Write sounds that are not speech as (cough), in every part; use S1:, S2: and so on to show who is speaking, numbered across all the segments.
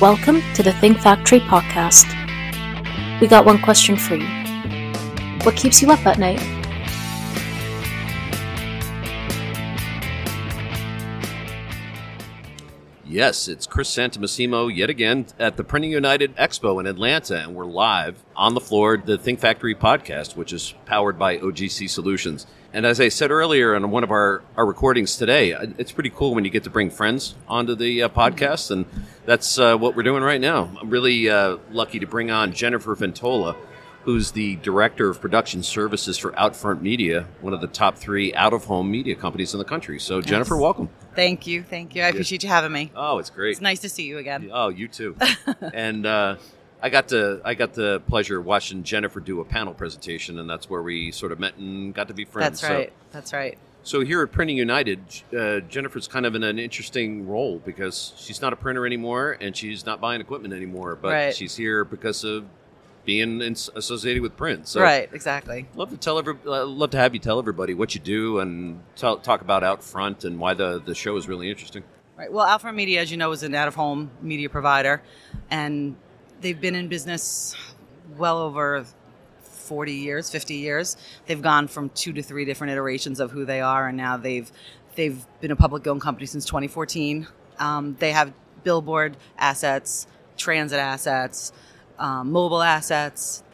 S1: Welcome to the Think Factory podcast. We got one question for you. What keeps you up at night?
S2: Yes, it's Chris Santomassimo yet again at the Printing United Expo in Atlanta, and we're live on the floor, the Think Factory podcast, which is powered by OGC Solutions. And as I said earlier in one of our, our recordings today, uh, it's pretty cool when you get to bring friends onto the uh, podcast, and that's uh, what we're doing right now. I'm really uh, lucky to bring on Jennifer Ventola, who's the Director of Production Services for Outfront Media, one of the top three out of home media companies in the country. So, Jennifer, welcome.
S3: Thank you, thank you. I appreciate you having me.
S2: Oh, it's great.
S3: It's nice to see you again.
S2: Oh, you too. (laughs) and uh, I got to I got the pleasure of watching Jennifer do a panel presentation, and that's where we sort of met and got to be friends.
S3: That's right. That's right.
S2: So, so here at Printing United, uh, Jennifer's kind of in an interesting role because she's not a printer anymore, and she's not buying equipment anymore. But
S3: Right.
S2: she's here because of being in, associated with print. So,
S3: right, exactly.
S2: Love to tell every, uh, love to have you tell everybody what you do and tell, talk about Outfront and why the, the show is really interesting.
S3: Right. Well, Outfront Media, as you know, is an out-of-home media provider, and they've been in business well over 40 years, 50 years. They've gone from two to three different iterations of who they are, and now they've they've been a public-owned company since 2014. Um, they have billboard assets, transit assets, um, mobile assets,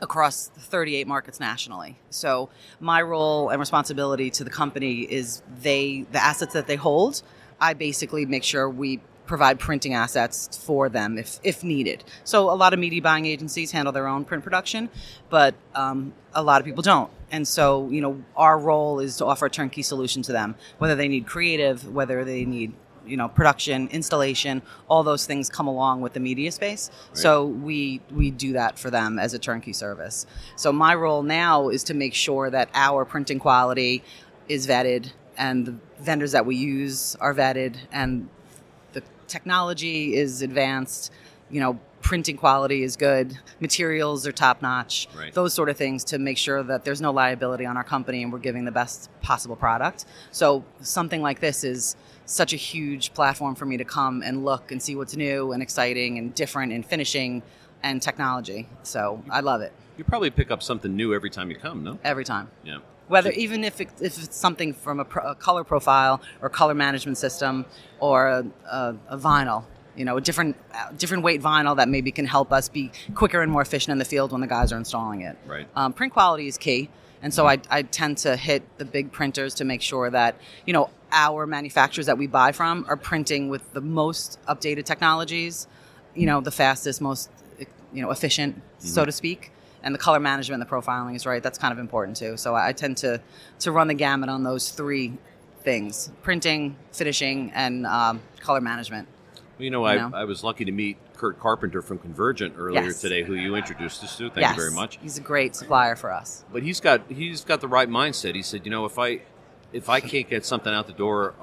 S3: across 38 markets nationally. So my role and responsibility to the company is they the assets that they hold, I basically make sure we provide printing assets for them if, if needed. So a lot of media buying agencies handle their own print production, but um, a lot of people don't. And so, you know, our role is to offer a turnkey solution to them, whether they need creative, whether they need you know production installation all those things come along with the media space so we we do that for them as a turnkey service so my role now is to make sure that our printing quality is vetted and the vendors that we use are vetted and technology is advanced you know printing quality is good materials are top notch
S2: Right.
S3: those sort of things to make sure that there's no liability on our company and we're giving the best possible product so something like this is such a huge platform for me to come and look and see what's new and exciting and different in finishing and technology so i love it
S2: You probably pick up something new every time you come, no?
S3: every time
S2: Yeah.
S3: Whether even if, it, if it's something from a, pro, a color profile or color management system or a, a, a vinyl you know a different different weight vinyl that maybe can help us be quicker and more efficient in the field when the guys are installing it.
S2: Right.
S3: um, print quality is key. And so I, I tend to hit the big printers to make sure that you know our manufacturers that we buy from are printing with the most updated technologies you know the fastest most you know efficient so to speak and the color management and the profiling is right that's kind of important too so i tend to to run the gamut on those three things printing finishing and um, color management
S2: Well, you know,
S3: You
S2: I. I was lucky to meet Kurt Carpenter from Convergent earlier
S3: Yes.
S2: today, who you introduced us to. Thank
S3: yes
S2: you very much.
S3: he's a great supplier for us
S2: But he's got he's got the right mindset. He said, you know, if I if I can't get something out the door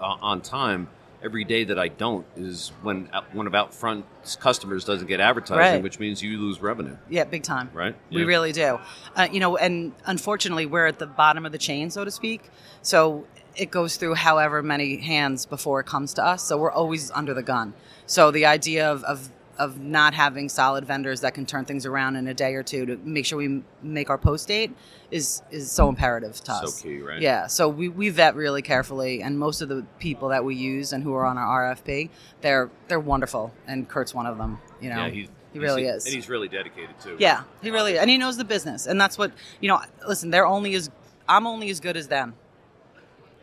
S2: uh, on time, every day that I don't is when one of Outfront's customers doesn't get advertising,
S3: Right.
S2: which means you lose revenue.
S3: Yeah, big time.
S2: Right?
S3: We really do. Uh, you know, and unfortunately, we're at the bottom of the chain, so to speak. So it goes through however many hands before it comes to us. So we're always under the gun. So the idea of, of of not having solid vendors that can turn things around in a day or two to make sure we make our post date is is so imperative to us.
S2: So key, right?
S3: Yeah, so we, we vet really carefully, and most of the people that we use and who are on our RFP, they're they're wonderful, and Kurt's one of them. You know,
S2: Yeah, he's,
S3: he really is.
S2: and he's really dedicated too.
S3: Yeah, he really is. and he knows the business, and that's what you know. Listen, they're only as I'm only as good as them.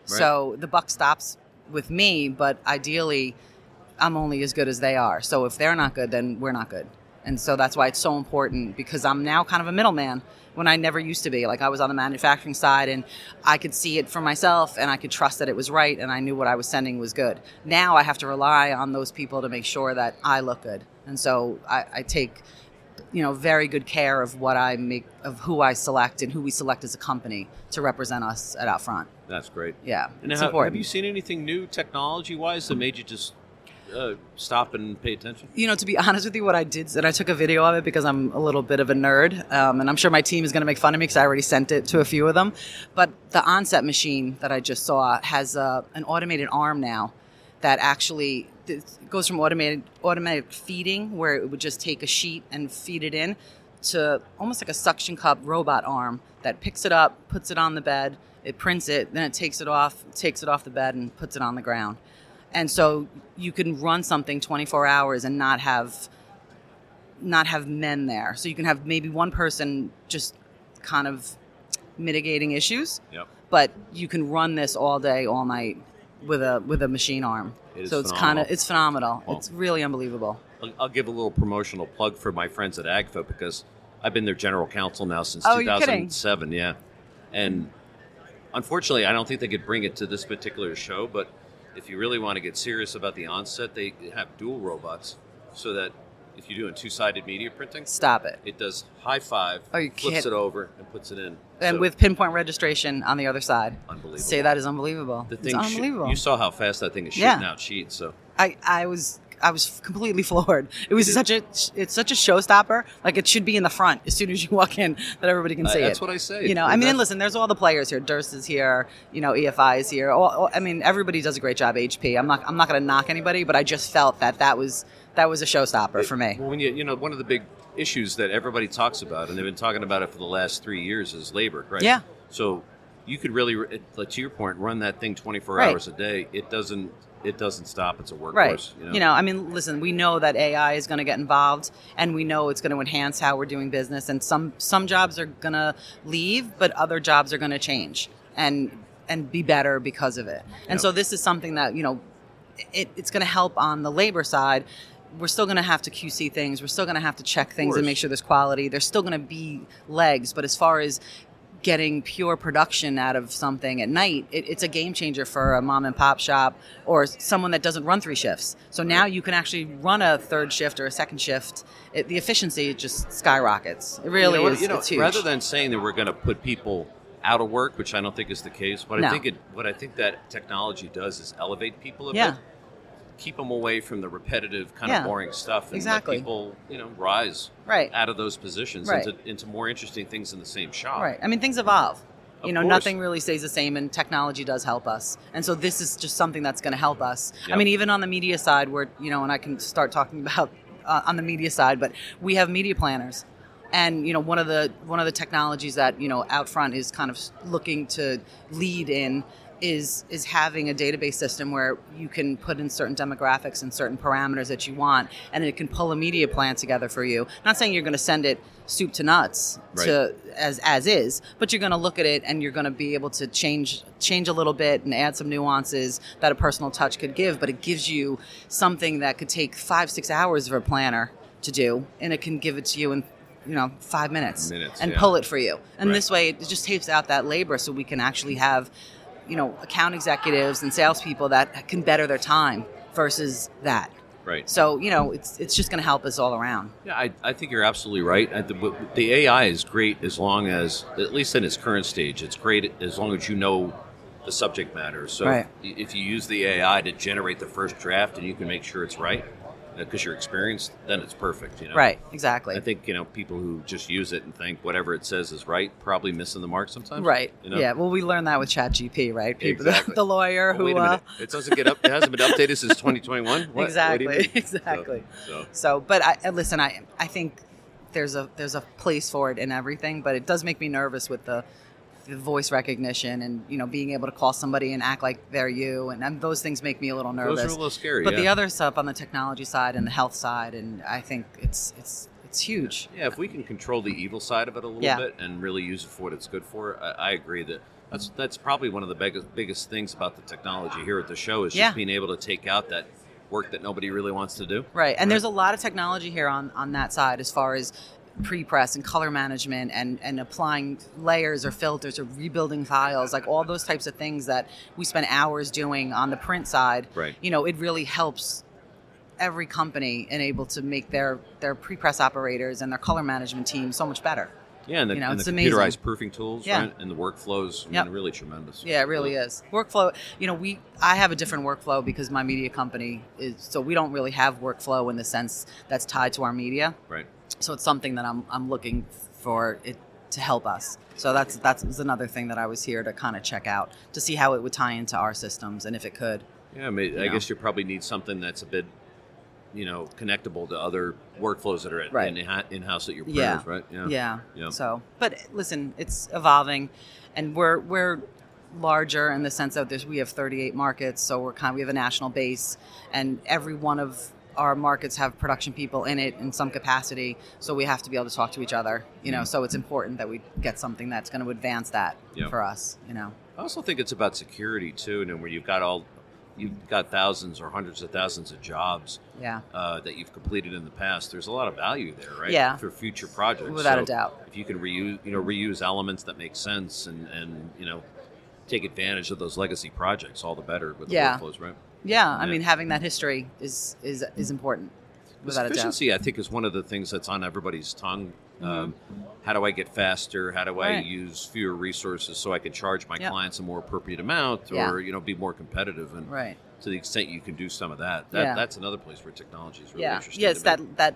S3: So the buck stops with me, but ideally, I'm only as good as they are. So if they're not good, then we're not good, and so that's why it's so important because I'm now kind of a middleman when I never used to be. Like I was on the manufacturing side, and I could see it for myself, and I could trust that it was right, and I knew what I was sending was good. Now I have to rely on those people to make sure that I look good, and so I, I take you know very good care of what I make of who I select and who we select as a company to represent us at Outfront.
S2: That's great.
S3: Yeah,
S2: And
S3: it's
S2: how,
S3: important.
S2: have you seen anything new technology wise that made you just uh, stop and pay attention?
S3: you know, to be (laughs) honest with you, what I did, and I took a video of it because I'm a little bit of a nerd, um, and I'm sure my team is going to make fun of me because I already sent it to a few of them. But the onset machine that I just saw has uh, an automated arm now that actually goes from automated automatic feeding, where it would just take a sheet and feed it in, to almost like a suction cup robot arm that picks it up, puts it on the bed, it prints it, then it takes it off, takes it off the bed, and puts it on the ground. And so you can run something 24 hours and not have not have men there. So you can have maybe one person just kind of mitigating issues,
S2: Yep.
S3: but you can run this all day, all night with a with a machine arm.
S2: It is
S3: so it's kind
S2: phenomenal.
S3: of it's phenomenal.
S2: Well-
S3: it's really unbelievable.
S2: I'll, I'll give a little promotional plug for my friends at AGFA because I've been their general counsel now since
S3: Oh,
S2: 2007. Yeah, and unfortunately, I don't think they could bring it to this particular show. But if you really want to get serious about the onset, they have dual robots so that if you're doing two-sided media printing,
S3: Stop it.
S2: it does high five,
S3: Are you
S2: flips
S3: kidding?
S2: it over, and puts it in.
S3: And
S2: So,
S3: with pinpoint registration on the other side.
S2: unbelievable.
S3: Say that is unbelievable.
S2: the
S3: it's
S2: thing, sh-
S3: unbelievable.
S2: you saw how fast that thing is
S3: Yeah.
S2: shooting out sheets. So
S3: I, I was I was completely (laughs) floored. It was
S2: It
S3: such a it's such a showstopper. Like it should be in the front as soon as you walk in that everybody can see
S2: that's
S3: it.
S2: That's what I say.
S3: You know, I mean, and listen, there's all the players here. Durst is here. You know, EFI is here. All, all- I mean, everybody does a great job. HP. I'm not I'm not going to knock anybody, but I just felt that that was that was a showstopper for me.
S2: Well, when you you know one of the big issues that everybody talks about, and they've been talking about it for the last three years, is labor, right?
S3: Yeah.
S2: So you could really, to your point, run that thing twenty four
S3: Right.
S2: hours a day. It doesn't. It doesn't stop. It's a workhorse.
S3: Right.
S2: You know.
S3: I mean, listen, we know that AI is going to get involved and we know it's going to enhance how we're doing business and some some jobs are going to leave, but other jobs are going to change and and be better because of it. And
S2: Yep.
S3: so this is something that, you know, it, it's going to help on the labor side. We're still going to have to QC things. We're still going to have to check things and make sure there's quality. There's still going to be legs, but as far as getting pure production out of something at night, it, it's a game changer for a mom and pop shop or someone that doesn't run three shifts. So now you can actually run a third shift or a second shift. It, the efficiency just skyrockets. It really
S2: you know,
S3: is.
S2: You know,
S3: it's huge.
S2: rather than saying that we're going to put people out of work, which I don't think is the case, what I think it, what I think that technology does is elevate people a
S3: Yeah.
S2: bit, keep them away from the repetitive, kind
S3: Yeah.
S2: of boring stuff, and
S3: Exactly.
S2: let people, you know, rise
S3: right.
S2: out of those positions
S3: Right.
S2: into, into more interesting things in the same shop.
S3: Right. I mean, things evolve.
S2: Of
S3: you know,
S2: course.
S3: nothing really stays the same, and technology does help us. And so this is just something that's going to help us. I mean, even on the media side, where you know, and I can start talking (laughs) about uh, on the media side, but we have media planners, and you know, one of the one of the technologies that you know Outfront is kind of looking to lead in is is having a database system where you can put in certain demographics and certain parameters that you want, and it can pull a media plan together for you. not saying you're going to send it soup to nuts to as as is, but you're going to look at it and you're going to be able to change change a little bit and add some nuances that a personal touch could give. But it gives you something that could take five six hours of a planner to do, and it can give it to you in you know five minutes,
S2: Minutes,
S3: and
S2: yeah.
S3: pull it for you. And
S2: Right.
S3: this way, it just takes out that labor, so we can actually have you know account executives and salespeople that can better their time versus that.
S2: Right.
S3: So you know, it's it's just going to help us all around.
S2: Yeah, I, I think you're absolutely right. I, the, the AI is great as long as, at least in its current stage, it's great as long as you know the subject matter. So
S3: Right.
S2: if you use the AI to generate the first draft and you can make sure it's right because you're experienced, then it's perfect. You know?
S3: Right. Exactly.
S2: I think you know people who just use it and think whatever it says is right, probably missing the mark sometimes.
S3: Right.
S2: You know?
S3: Yeah. Well, we learned that with ChatGPT, right? People, (laughs)
S2: Exactly.
S3: the lawyer
S2: Oh,
S3: who.
S2: wait a
S3: uh.
S2: It doesn't get up. It hasn't been updated since 2021. What? What
S3: Exactly,
S2: mean? (laughs)
S3: exactly.
S2: So, so.
S3: So, but I uh, listen. I I think there's a there's a place for it in everything, but it does make me nervous with the, the voice recognition and you know being able to call somebody and act like they're you, and, and those things make me a little nervous.
S2: Those are a little scary.
S3: but
S2: yeah.
S3: the other stuff on the technology side and the health side, and I think it's it's it's huge.
S2: Yeah, if we can control the evil side of it a little
S3: Yeah.
S2: bit and really use it for what it's good for, I, I agree that that's that's probably one of the biggest biggest things about the technology here at the show is
S3: Yeah.
S2: just being able to take out that work that nobody really wants to do.
S3: Right, and there's a lot of technology here on on that side as far as pre-press and color management and and applying layers or filters or rebuilding files like all those types of things that we spend hours doing on the print side
S2: Right.
S3: you know it really helps every company and able to make their their pre-press operators and their color management team so much better
S2: Yeah, and the,
S3: You know,
S2: and
S3: it's
S2: the
S3: amazing.
S2: computerized proofing tools,
S3: Yeah.
S2: right? And the workflows, I
S3: Yep.
S2: mean, really tremendous.
S3: Yeah, it really is. Workflow, you know, we I have a different workflow because my media company is so we don't really have workflow in the sense that's tied to our media.
S2: Right.
S3: So it's something that I'm I'm looking for it to help us. So that's that's another thing that I was here to kind of check out to see how it would tie into our systems and if it could.
S2: Yeah, I, mean, I guess you probably need something that's a bit, you know, connectable to other workflows that are at,
S3: Right.
S2: in, in house at your
S3: Yeah.
S2: printers, right?
S3: Yeah.
S2: Yeah.
S3: So, but listen, it's evolving, and we're we're larger in the sense that there's we have 38 markets, so we're kind we have a national base, and every one of our markets have production people in it in some capacity, so we have to be able to talk to each other. You know, so it's important that we get something that's going to advance that
S2: Yeah.
S3: for us. You know.
S2: I also think it's about security too, and where you've got all, you've got thousands or hundreds of thousands of jobs
S3: Yeah.
S2: uh, that you've completed in the past. There's a lot of value there, right?
S3: Yeah.
S2: For future projects,
S3: Without a doubt.
S2: If you can reuse, you know, reuse elements that make sense and and you know, take advantage of those legacy projects, all the better with
S3: Yeah.
S2: the workflows, right?
S3: Yeah. I
S2: Yeah.
S3: mean, having that history is is is important. Without a doubt.
S2: efficiency, I think, is one of the things that's on everybody's tongue. Um, how do I get faster? How do I
S3: Mm-hmm. Right.
S2: use fewer resources so I can charge my
S3: Yep.
S2: clients a more appropriate amount,
S3: Yeah.
S2: or you know, be more competitive? And
S3: Right.
S2: to the extent you can do some of that, that
S3: Yeah.
S2: that's another place where technology is really
S3: Yeah.
S2: interesting.
S3: Yeah. It's that that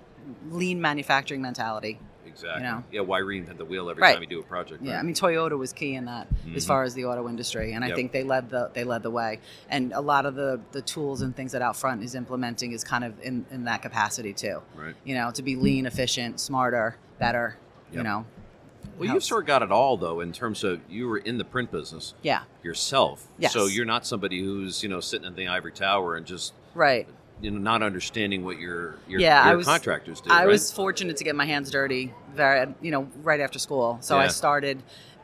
S3: lean manufacturing mentality.
S2: Exactly.
S3: know.
S2: Yeah, why reinvent the wheel every
S3: Right.
S2: time you do a project?
S3: Yeah. I mean Toyota was key in that as
S2: Mhm.
S3: far as the auto industry, and I think they led the they led the way. And a lot of the the tools and things that Outfront is implementing is kind of in in that capacity too.
S2: right.
S3: You know, to be lean, efficient, smarter, better. You know.
S2: Well, you've sort of got it all though, in terms of you were in the print business
S3: Yeah.
S2: yourself,
S3: Yes.
S2: so you're not somebody who's you know sitting in the ivory tower and just
S3: Right.
S2: You know not understanding what your your,
S3: Yeah, I was-
S2: contractors do.
S3: I
S2: right?
S3: was fortunate to get my hands dirty very, you know, right after school. So I started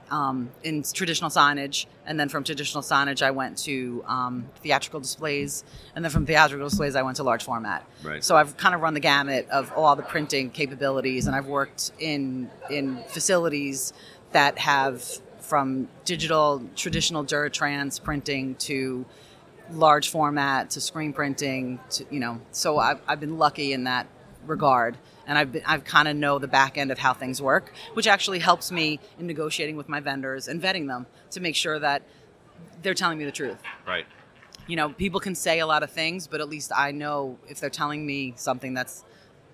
S3: um, in traditional signage, and then from traditional signage, I went to um, theatrical displays, and then from theatrical displays, I went to large format.
S2: Right.
S3: So I've kind of run the gamut of all the printing capabilities, and I've worked in in facilities that have from digital traditional Duratrans printing to large format to screen printing to you know so I've, I've been lucky in that regard and I've been, I've kind of know the back end of how things work which actually helps me in negotiating with my vendors and vetting them to make sure that they're telling me the truth
S2: right.
S3: you know people can say a lot of things but at least I know if they're telling me something that's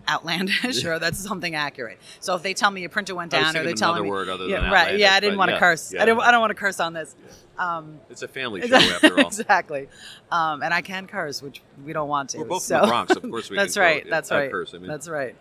S3: outlandish or that's something accurate so if they tell me a printer went down or telling
S2: another
S3: me
S2: word other
S3: yeah,
S2: than
S3: right yeah I didn't want to
S2: yeah,
S3: curse
S2: yeah.
S3: I, don't, I don't want to curse on this um,
S2: It's a family (laughs) show after all.
S3: exactly. Um, and I can curse, which we don't want to.
S2: We're both
S3: so.
S2: from the Bronx, of course we (laughs)
S3: that's right. That's right.
S2: curse, I mean.
S3: That's right.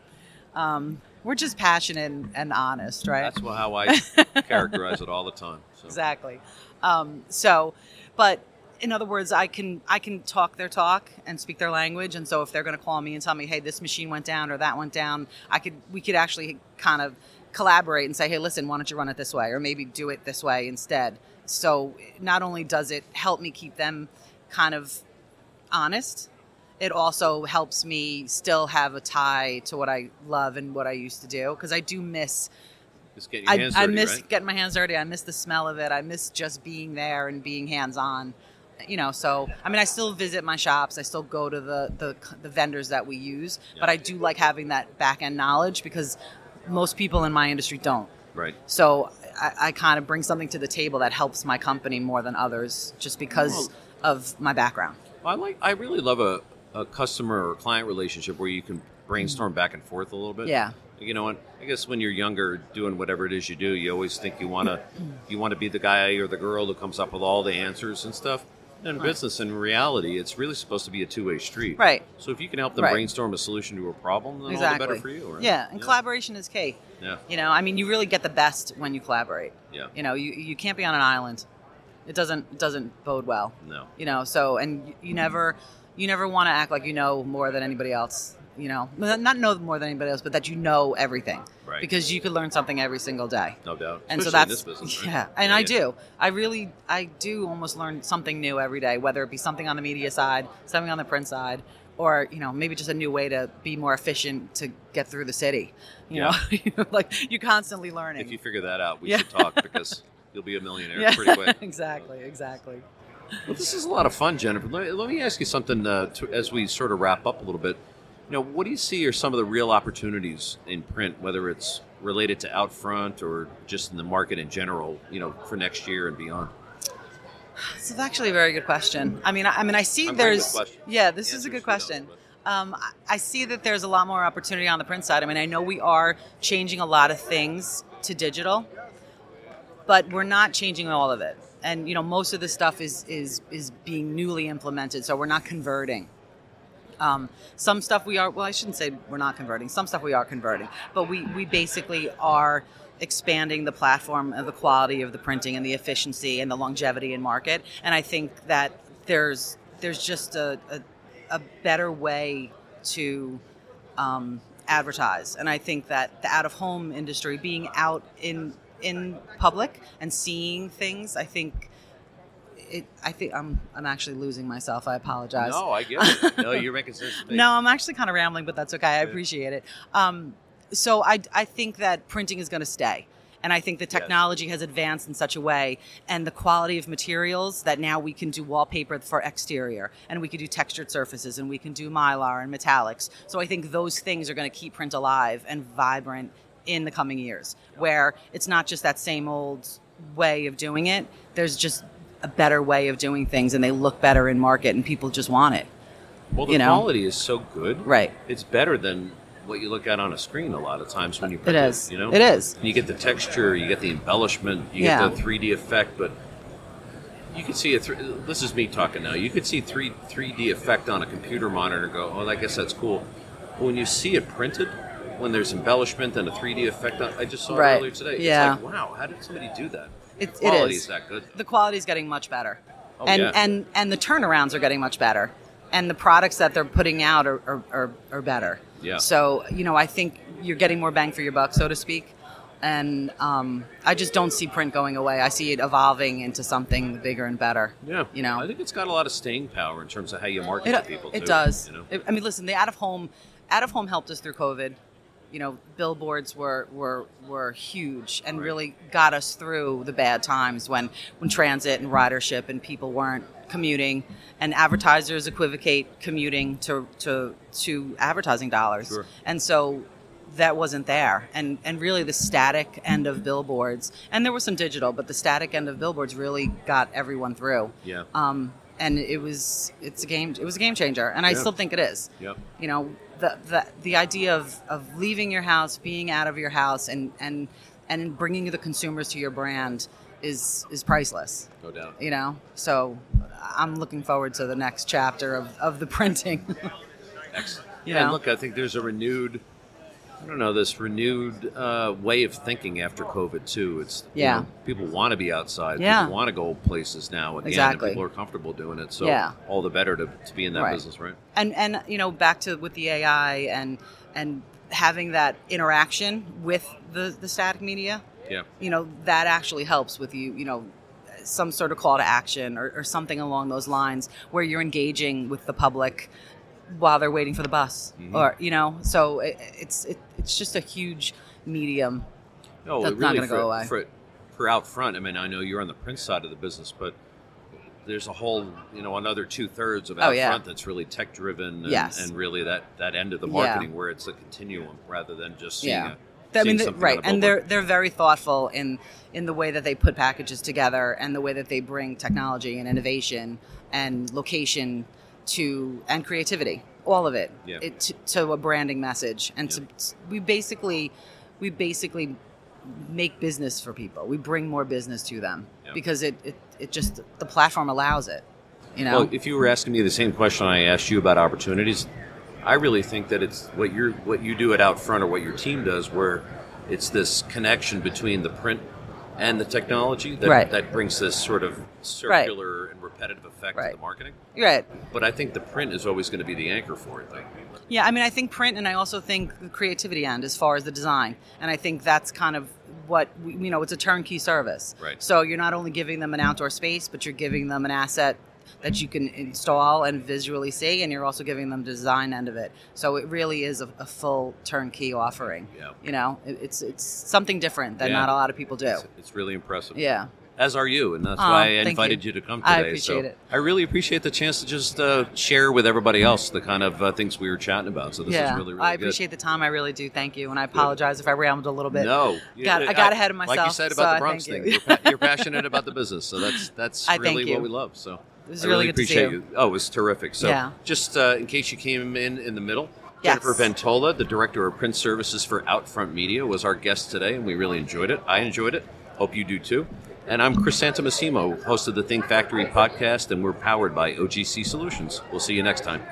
S3: Um, we're just passionate and, and honest, right?
S2: That's how I (laughs) characterize it all the time. So.
S3: exactly. Um, so, but in other words, I can I can talk their talk and speak their language, and so if they're going to call me and tell me, hey, this machine went down or that went down, I could we could actually kind of collaborate and say, hey, listen, why don't you run it this way, or maybe do it this way instead. So not only does it help me keep them kind of honest, it also helps me still have a tie to what I love and what I used to do because I do miss
S2: Just get your
S3: I,
S2: hands
S3: I
S2: dirty,
S3: miss
S2: right?
S3: getting my hands dirty. I miss the smell of it. I miss just being there and being hands on. You know, so I mean, I still visit my shops. I still go to the the, the vendors that we use, but I do like having that back end knowledge because most people in my industry don't.
S2: Right.
S3: So I, I kind of bring something to the table that helps my company more than others, just because
S2: Well-
S3: of my background.
S2: Well, I like. I really love a, a customer or client relationship where you can brainstorm back and forth a little bit.
S3: Yeah.
S2: You know, and I guess when you're younger, doing whatever it is you do, you always think you want to, you want to be the guy or the girl who comes up with all the answers and stuff. In
S3: Right.
S2: business, in reality, it's really supposed to be a two-way street.
S3: Right.
S2: So if you can help them
S3: Right.
S2: brainstorm a solution to a problem, then all the
S3: Exactly.
S2: better for you. Right?
S3: Yeah, and collaboration is key.
S2: Yeah.
S3: You know, I mean, you really get the best when you collaborate.
S2: Yeah.
S3: You know, you, you can't be on an island. It doesn't it doesn't bode well.
S2: No.
S3: You know, so and you never you never want to act like you know more than anybody else. You know, not know more than anybody else, but that you know everything.
S2: Right.
S3: Because you could learn something every single day.
S2: No doubt.
S3: And so
S2: Especially in
S3: that's
S2: this business. right?
S3: yeah, and I do. I really, I do almost learn something new every day, whether it be something on the media side, something on the print side, or you know, maybe just a new way to be more efficient to get through the city. You (laughs) know, like you're constantly learning.
S2: If you figure that out, we
S3: Yeah.
S2: should talk because you'll be a millionaire (laughs)
S3: yeah,
S2: pretty quick. (laughs)
S3: exactly, exactly.
S2: Well, this is a lot of fun, Jennifer. Let, let me ask you something uh, to, as we sort of wrap up a little bit. You know, what do you see are some of the real opportunities in print, whether it's related to Outfront or just in the market in general? You know, for next year and beyond.
S3: Is actually a very good question. I mean, I, I mean, I see
S2: I'm
S3: there's yeah, this
S2: The
S3: is a good question. Um, I- I see that there's a lot more opportunity on the print side. I mean, I know we are changing a lot of things to digital, but we're not changing all of it. and you know most of the stuff is is is being newly implemented, so we're not converting. Um, some stuff we are well, I shouldn't say we're not converting. Some stuff we are converting, but we we basically are expanding the platform and the quality of the printing and the efficiency and the longevity in market. And I think that there's there's just a, a, a better way to um, advertise. And I think that the out of home industry, being out in in public and seeing things, I think it, I think I'm I'm actually losing myself. I apologize.
S2: No, I get it. no, (laughs) you're making sense.
S3: no, I'm actually kind of rambling, but that's okay. I appreciate it. Um, so I I think that printing is going to stay. And I think the technology has advanced in such a way, and the quality of materials that now we can do wallpaper for exterior, and we can do textured surfaces, and we can do mylar and metallics. So I think those things are going to keep print alive and vibrant in the coming years, where it's not just that same old way of doing it. There's just a better way of doing things, and they look better in market, and people just want it.
S2: Well, the
S3: you know?
S2: quality is so good.
S3: Right.
S2: It's better than what you look at on a screen a lot of times when you
S3: It
S2: print
S3: is.
S2: You know,
S3: It is.
S2: And you get the texture, you get the embellishment, you
S3: Yeah.
S2: get the 3D effect, but you could see a. Th- this is me talking now. You could see three 3D effect on a computer monitor. Go, oh, I guess that's cool. But when you see it printed, when there's embellishment and a 3D effect, on, I just saw
S3: Right.
S2: it earlier today.
S3: Yeah.
S2: It's like, wow, how did somebody do that?
S3: It,
S2: The
S3: it
S2: quality
S3: is.
S2: that good.
S3: The quality is getting much better,
S2: Oh,
S3: and
S2: yeah.
S3: and and the turnarounds are getting much better, and the products that they're putting out are are, are, are better.
S2: Yeah.
S3: So you know, I think you're getting more bang for your buck, so to speak. And um, I just don't see print going away. I see it evolving into something bigger and better.
S2: Yeah,
S3: You know,
S2: I think it's got a lot of staying power in terms of how you market
S3: it,
S2: to people.
S3: it
S2: too,
S3: does.
S2: You know?
S3: It- I mean, listen, the out of home, out of home helped us through COVID. You know, billboards were were were huge and
S2: Right.
S3: really got us through the bad times when when transit and ridership and people weren't commuting and advertisers equivocate commuting to to to advertising dollars.
S2: Sure.
S3: And so that wasn't there and and really the static end of billboards and there was some digital but the static end of billboards really got everyone through
S2: Yeah.
S3: um, and it was it's a game it was a game changer and i
S2: Yeah.
S3: still think it is
S2: Yep.
S3: you know the, the the idea of of leaving your house being out of your house and and and bringing the consumers to your brand is is priceless
S2: No doubt.
S3: you know so i'm looking forward to the next chapter of, of the (laughs) printing
S2: Excellent. Yeah, look, I think there's a renewed, I don't know, this renewed uh, way of thinking after COVID too. It's you
S3: Yeah.
S2: know, people want to be outside.
S3: Yeah.
S2: People want to go places now again.
S3: Exactly.
S2: And people are comfortable doing it. So
S3: Yeah.
S2: all the better to, to be in that
S3: Right.
S2: business, right?
S3: and and you know back to with the AI and and having that interaction with the the static media
S2: Yeah.
S3: you know that actually helps with you you know some sort of call to action or, or something along those lines where you're engaging with the public while they're waiting for the bus
S2: Mhm.
S3: or you know so it, it's it, it's just a huge medium
S2: No,
S3: That's
S2: it
S3: not gonna go away.
S2: For, for Outfront, I mean, I know you're on the print side of the business, but there's a whole, you know, another two thirds of
S3: Oh,
S2: out
S3: yeah.
S2: front that's really tech driven and,
S3: Yes.
S2: and really that, that end of the
S3: Yeah.
S2: marketing where it's a continuum rather than just seeing
S3: Yeah.
S2: a,
S3: I mean, th-
S2: something
S3: right, and they're they're very thoughtful in in the way that they put packages together and the way that they bring technology and innovation and location to and creativity, all of it,
S2: Yeah.
S3: it to, to a branding message, and
S2: Yeah.
S3: to we basically we basically make business for people. We bring more business to them
S2: Yeah.
S3: because it, it it just the platform allows it. You know,
S2: Well, if you were asking me the same question I asked you about opportunities, I really think that it's what you are what you do at Outfront or what your team does, where it's this connection between the print and the technology that,
S3: Right.
S2: that brings this sort of circular and repetitive effect
S3: Right.
S2: to the marketing.
S3: right.
S2: But I think the print is always going to be the anchor for it, though.
S3: Yeah, I mean, I think print, and I also think the creativity end as far as the design, and I think that's kind of what you know. It's a turnkey service,
S2: Right.
S3: So you're not only giving them an outdoor space, but you're giving them an asset that you can install and visually see, and you're also giving them the design end of it. So it really is a, a full turnkey offering.
S2: Yeah.
S3: You know, it, it's it's something different that
S2: Yeah.
S3: not a lot of people do.
S2: It's, it's really impressive.
S3: Yeah.
S2: As are you, and that's
S3: Oh,
S2: why I invited
S3: you.
S2: you. to come today.
S3: I appreciate
S2: so
S3: it.
S2: I really appreciate the chance to just uh, share with everybody else the kind of uh, things we were chatting about. So this
S3: yeah,
S2: is really, really
S3: I
S2: good.
S3: appreciate the time. I really do. Thank you, and I apologize if I rambled a little bit.
S2: No,
S3: Got- I got ahead of myself.
S2: Like you said about
S3: I
S2: the Bronx thing,
S3: you.
S2: you're passionate about the business, so that's (laughs) that's
S3: I
S2: really what we love. So
S3: was
S2: I
S3: really,
S2: appreciate
S3: to see you.
S2: Oh, it was terrific. So
S3: Yeah.
S2: just uh, in case you came in in the middle.
S3: Yes.
S2: Jennifer Ventola, the director of print services for Outfront Media, was our guest today, and we really enjoyed it. I enjoyed it. Hope you do too. And I'm Chris Santomassimo, host of the Think Factory podcast, and we're powered by OGC Solutions. We'll see you next time.